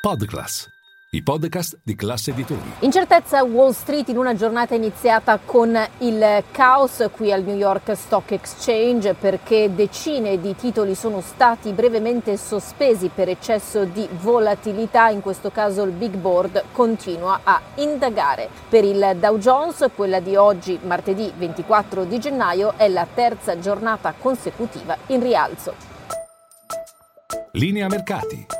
Podclass, i podcast di classe editori. Incertezza Wall Street in una giornata iniziata con il caos qui al New York Stock Exchange perché decine di titoli sono stati brevemente sospesi per eccesso di volatilità, in questo caso il Big Board continua a indagare. Per il Dow Jones quella di oggi, martedì 24 di gennaio, è la terza giornata consecutiva in rialzo. Linea mercati.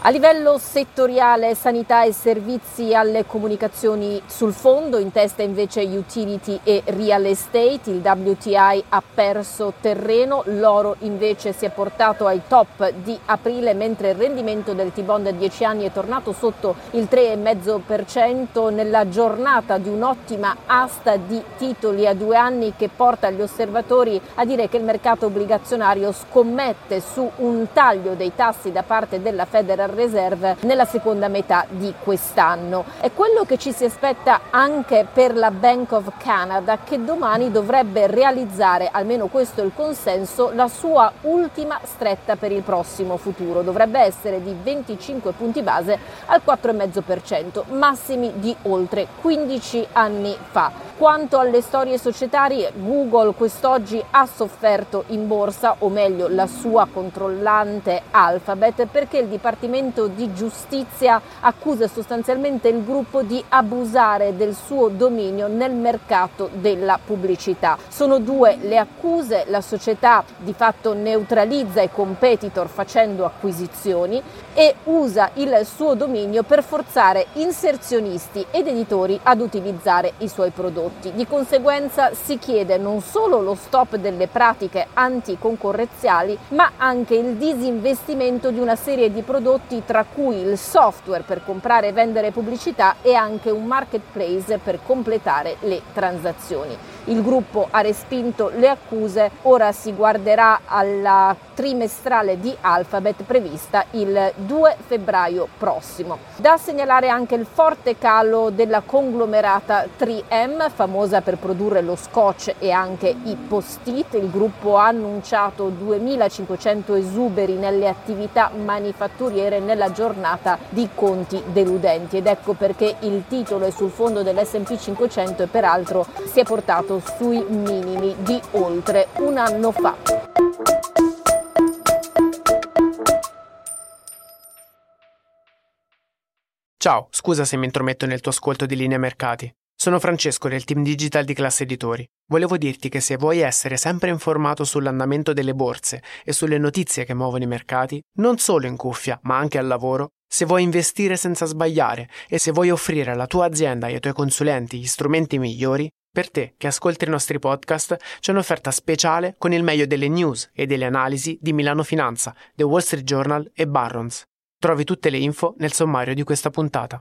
A livello settoriale, sanità e servizi alle comunicazioni sul fondo, in testa invece utility e real estate, il WTI ha perso terreno, l'oro invece si è portato ai top di aprile mentre il rendimento del T-bond a 10 anni è tornato sotto il 3,5% nella giornata di un'ottima asta di titoli a due anni che porta gli osservatori a dire che il mercato obbligazionario scommette su un taglio dei tassi da parte della Federal Reserve nella seconda metà di quest'anno. È quello che ci si aspetta anche per la Bank of Canada che domani dovrebbe realizzare, almeno questo è il consenso, la sua ultima stretta per il prossimo futuro. Dovrebbe essere di 25 punti base al 4,5%, massimi di oltre 15 anni fa. Quanto alle storie societarie, Google quest'oggi ha sofferto in borsa, o meglio la sua controllante Alphabet, perché il Dipartimento di Giustizia accusa sostanzialmente il gruppo di abusare del suo dominio nel mercato della pubblicità. Sono due le accuse, la società di fatto neutralizza i competitor facendo acquisizioni e usa il suo dominio per forzare inserzionisti ed editori ad utilizzare i suoi prodotti prodotti. Di conseguenza si chiede non solo lo stop delle pratiche anticoncorrenziali, ma anche il disinvestimento di una serie di prodotti tra cui il software per comprare e vendere pubblicità e anche un marketplace per completare le transazioni. Il gruppo ha respinto le accuse, ora si guarderà alla trimestrale di Alphabet prevista il 2 febbraio prossimo. Da segnalare anche il forte calo della conglomerata 3M, famosa per produrre lo scotch e anche i post-it. Il gruppo ha annunciato 2500 esuberi nelle attività manifatturiere nella giornata di conti deludenti ed ecco perché il titolo è sul fondo dell'S&P 500 e peraltro si è portato sui minimi di oltre un anno fa. Ciao, scusa se mi intrometto nel tuo ascolto di linea mercati. Sono Francesco del team digital di Classe Editori. Volevo dirti che se vuoi essere sempre informato sull'andamento delle borse e sulle notizie che muovono i mercati, non solo in cuffia, ma anche al lavoro, se vuoi investire senza sbagliare e se vuoi offrire alla tua azienda e ai tuoi consulenti gli strumenti migliori, per te che ascolti i nostri podcast c'è un'offerta speciale con il meglio delle news e delle analisi di Milano Finanza, The Wall Street Journal e Barrons. Trovi tutte le info nel sommario di questa puntata.